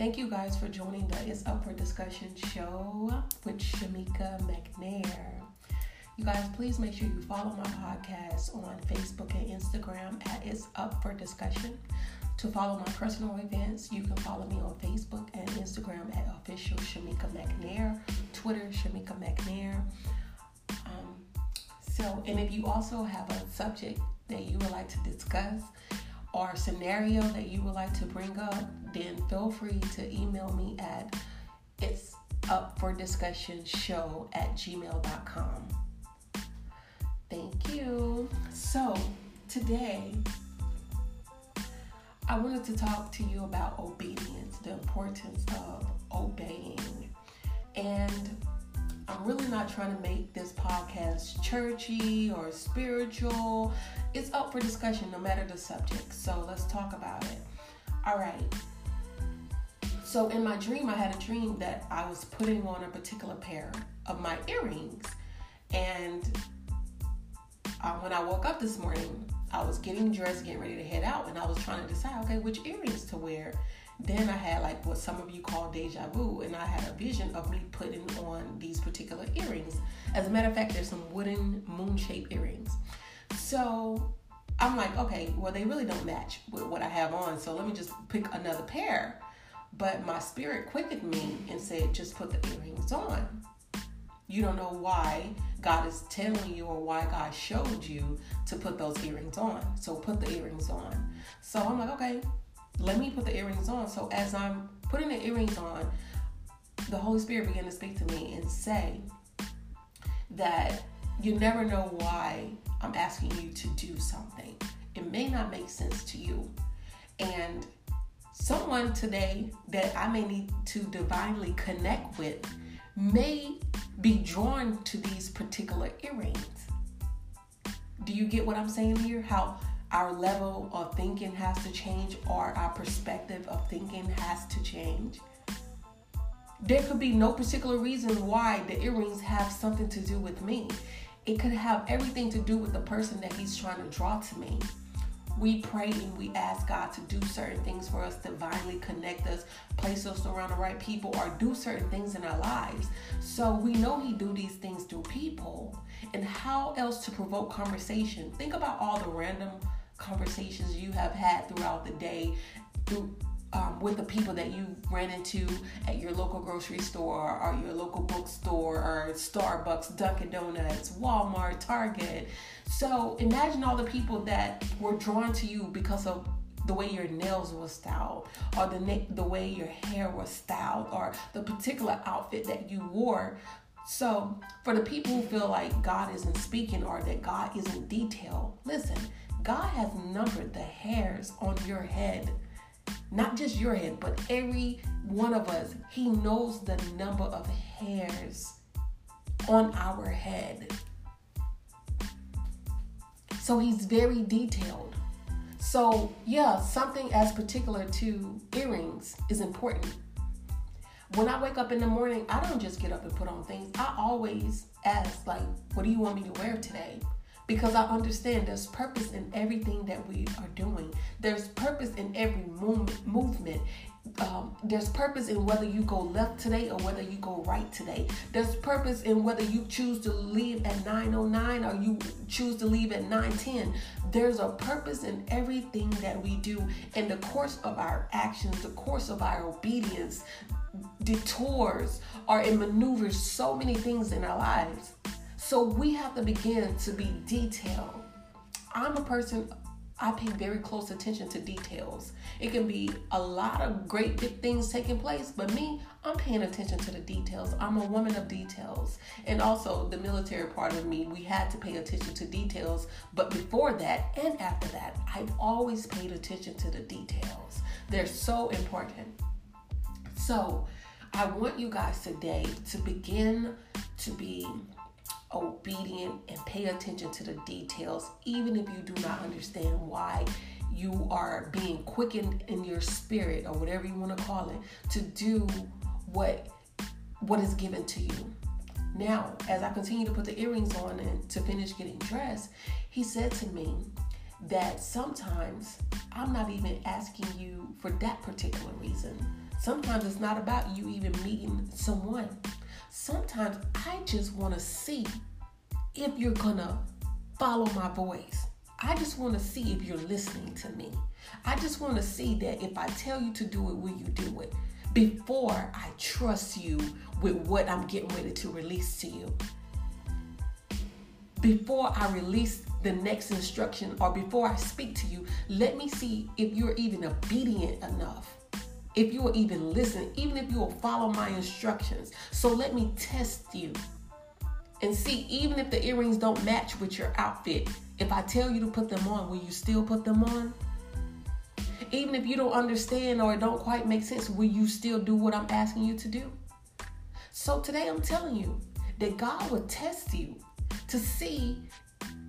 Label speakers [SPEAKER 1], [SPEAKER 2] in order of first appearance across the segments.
[SPEAKER 1] Thank you guys for joining the It's Up for Discussion show with Shamika McNair. You guys, please make sure you follow my podcast on Facebook and Instagram at It's Up for Discussion. To follow my personal events, you can follow me on Facebook and Instagram at official Shamika McNair, Twitter Shamika McNair. Um, so, and if you also have a subject that you would like to discuss or scenario that you would like to bring up, then feel free to email me at it's up for discussion show at gmail.com. Thank you. So, today I wanted to talk to you about obedience, the importance of obeying. And I'm really not trying to make this podcast churchy or spiritual. It's up for discussion no matter the subject. So let's talk about it. All right. So in my dream, I had a dream that I was putting on a particular pair of my earrings. And uh, when I woke up this morning, I was getting dressed, getting ready to head out, and I was trying to decide, okay, which earrings to wear. Then I had like what some of you call deja vu, and I had a vision of me putting on these particular earrings. As a matter of fact, there's some wooden moon shaped earrings. So I'm like, okay, well, they really don't match with what I have on, so let me just pick another pair. But my spirit quickened me and said, just put the earrings on. You don't know why God is telling you or why God showed you to put those earrings on. So put the earrings on. So I'm like, okay, let me put the earrings on. So as I'm putting the earrings on, the Holy Spirit began to speak to me and say that you never know why I'm asking you to do something. It may not make sense to you. And someone today that I may need to divinely connect with may be drawn to these particular earrings. Do you get what I'm saying here? How our level of thinking has to change or our perspective of thinking has to change. There could be no particular reason why the earrings have something to do with me. It could have everything to do with the person that he's trying to draw to me we pray and we ask God to do certain things for us, divinely connect us, place us around the right people, or do certain things in our lives. So we know He do these things through people. And how else to provoke conversation? Think about all the random conversations you have had throughout the day through um, with the people that you ran into at your local grocery store or your local bookstore or Starbucks, Dunkin' Donuts, Walmart, Target. So imagine all the people that were drawn to you because of the way your nails were styled or the ne- the way your hair was styled or the particular outfit that you wore so for the people who feel like god isn't speaking or that god isn't detailed listen god has numbered the hairs on your head not just your head, but every one of us. He knows the number of hairs on our head. So he's very detailed. So, yeah, something as particular to earrings is important. When I wake up in the morning, I don't just get up and put on things. I always ask, like, what do you want me to wear today? Because I understand there's purpose in everything that we are doing. There's purpose in every movement. movement. Um, there's purpose in whether you go left today or whether you go right today. There's purpose in whether you choose to leave at 9:09 or you choose to leave at 9:10. There's a purpose in everything that we do, in the course of our actions, the course of our obedience, detours, or it maneuvers so many things in our lives. So we have to begin to be detailed. I'm a person, I pay very close attention to details. It can be a lot of great big things taking place, but me, I'm paying attention to the details. I'm a woman of details. And also, the military part of me, we had to pay attention to details. But before that and after that, I've always paid attention to the details. They're so important. So, I want you guys today to begin to be obedient and pay attention to the details, even if you do not understand why you are being quickened in your spirit or whatever you want to call it to do what what is given to you. Now, as I continue to put the earrings on and to finish getting dressed, he said to me that sometimes I'm not even asking you for that particular reason. Sometimes it's not about you even meeting someone. Sometimes I just want to see if you're gonna follow my voice. I just want to see if you're listening to me. I just want to see that if I tell you to do it, will you do it? Before I trust you with what I'm getting ready to release to you. Before I release the next instruction or before I speak to you, let me see if you're even obedient enough. If you will even listen, even if you will follow my instructions. So let me test you and see, even if the earrings don't match with your outfit, if I tell you to put them on, will you still put them on? Even if you don't understand or it don't quite make sense, will you still do what I'm asking you to do? So today I'm telling you that God will test you to see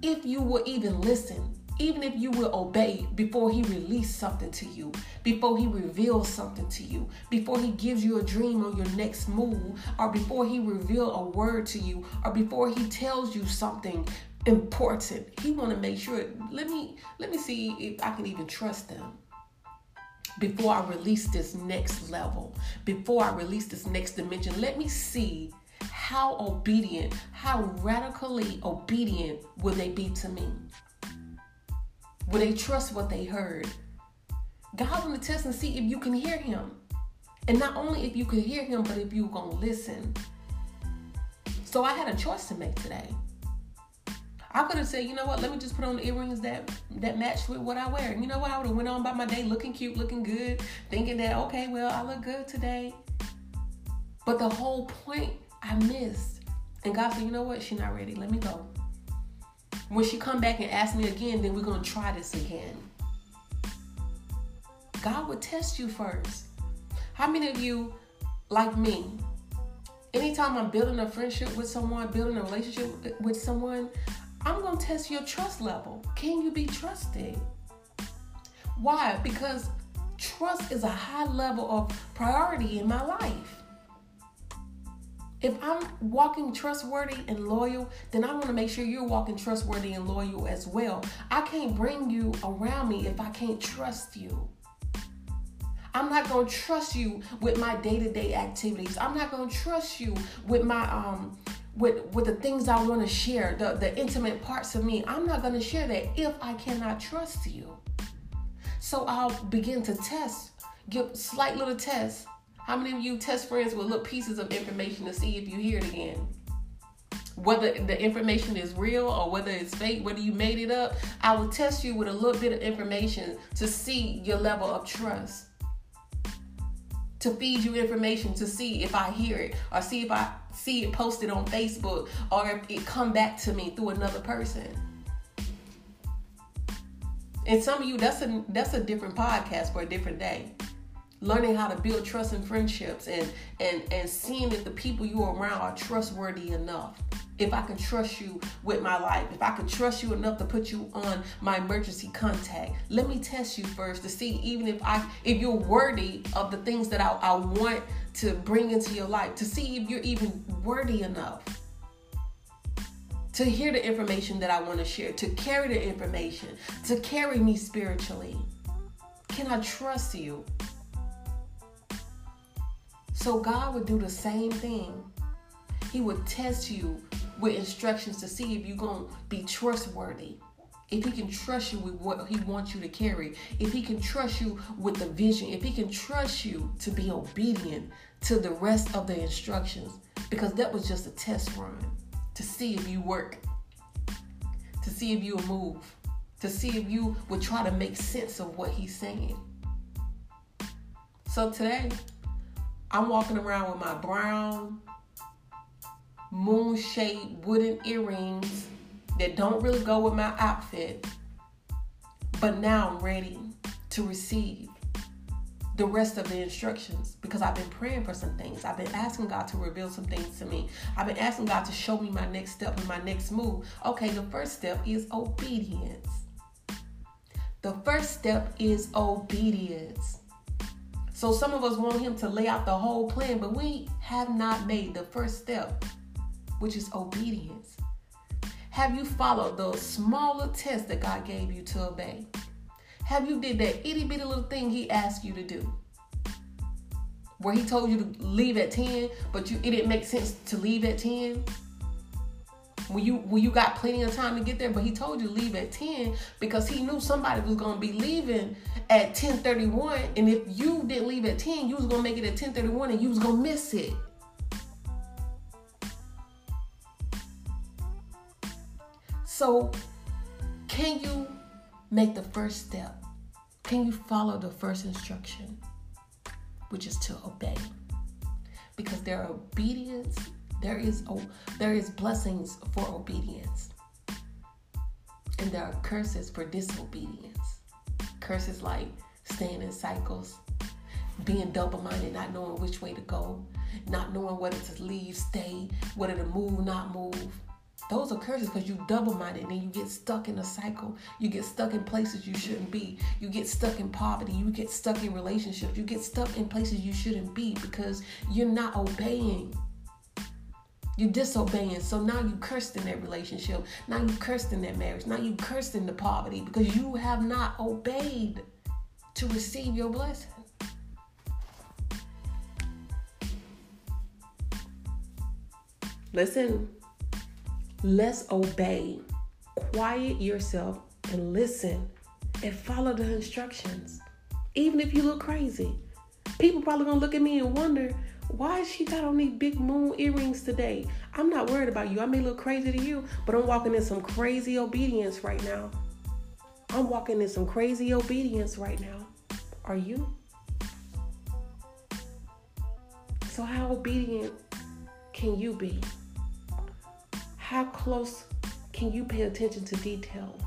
[SPEAKER 1] if you will even listen, even if you will obey before he releases something to you, before he reveals something to you, before he gives you a dream on your next move, or before he reveals a word to you, or before he tells you something important. He want to make sure. Let me let me see if I can even trust them before I release this next level, before I release this next dimension. Let me see how obedient, how radically obedient will they be to me? Will they trust what they heard? God want to test and see if you can hear him. And not only if you can hear him, but if you're going to listen. So I had a choice to make today. I could have said, you know what, let me just put on the earrings that that match with what I wear. You know what, I would have went on by my day looking cute, looking good, thinking that, okay, well, I look good today. But the whole point I missed. And God said, you know what, she's not ready. Let me go. When she come back and ask me again, then we're gonna try this again. God would test you first. How many of you, like me, anytime I'm building a friendship with someone, building a relationship with someone, I'm to test your trust level. Can you be trusted? Why? Because trust is a high level of priority in my life. If I'm walking trustworthy and loyal, then I want to make sure you're walking trustworthy and loyal as well. I can't bring you around me if I can't trust you. I'm not going to trust you with my day-to-day activities. I'm not going to trust you with my um with with the things I want to share, the the intimate parts of me. I'm not going to share that if I cannot trust you. So I'll begin to test, give slight little tests. How many of you test friends with little pieces of information to see if you hear it again? Whether the information is real or whether it's fake, whether you made it up, I will test you with a little bit of information to see your level of trust to feed you information to see if I hear it or see if I see it posted on Facebook or if it come back to me through another person. And some of you, that's a that's a different podcast for a different day. Learning how to build trust and friendships and and and seeing if the people you are around are trustworthy enough if I can trust you with my life, if I can trust you enough to put you on my emergency contact. Let me test you first to see even if I if you're worthy of the things that I, I want to bring into your life, to see if you're even worthy enough to hear the information that I want to share, to carry the information, to carry me spiritually. Can I trust you? So God would do the same thing. He would test you with instructions to see if you're going to be trustworthy. If he can trust you with what he wants you to carry, if he can trust you with the vision, if he can trust you to be obedient to the rest of the instructions, because that was just a test run to see if you work, to see if you move, to see if you would try to make sense of what he's saying. So today, I'm walking around with my brown moon shaped wooden earrings that don't really go with my outfit. But now I'm ready to receive the rest of the instructions because I've been praying for some things. I've been asking God to reveal some things to me. I've been asking God to show me my next step and my next move. Okay, the first step is obedience. The first step is obedience. So some of us want him to lay out the whole plan, but we have not made the first step which is obedience? Have you followed those smaller tests that God gave you to obey? Have you did that itty bitty little thing He asked you to do? where he told you to leave at 10, but you it didn't make sense to leave at 10? When you when you got plenty of time to get there, but he told you to leave at 10 because he knew somebody was gonna be leaving at 1031. And if you didn't leave at 10, you was gonna make it at 1031 and you was gonna miss it. So can you make the first step? Can you follow the first instruction? which is to obey. Because there are obedience, there is there is blessings for obedience. And there are curses for disobedience. Curses like staying in cycles, being double-minded, not knowing which way to go, not knowing whether to leave, stay, whether to move, not move those are curses because you double minded and you get stuck in a cycle. You get stuck in places you shouldn't be. You get stuck in poverty. You get stuck in relationships. You get stuck in places you shouldn't be because you're not obeying. You're disobeying. So now you cursed in that relationship. Now you cursed in that marriage. Now you cursed in the poverty because you have not obeyed to receive your blessing. Listen, Let's obey. Quiet yourself and listen and follow the instructions. Even if you look crazy. People probably gonna look at me and wonder, why she got on these big moon earrings today? I'm not worried about you. I may look crazy to you, but I'm walking in some crazy obedience right now. I'm walking in some crazy obedience right now. Are you? So, how obedient can you be? How close can you pay attention to detail?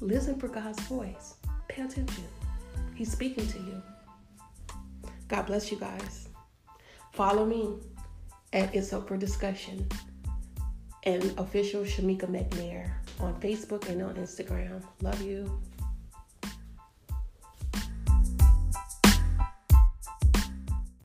[SPEAKER 1] Listen for God's voice. Pay attention. He's speaking to you. God bless you guys. Follow me at It's Up for Discussion and official Shamika McNair on Facebook and on Instagram. Love you.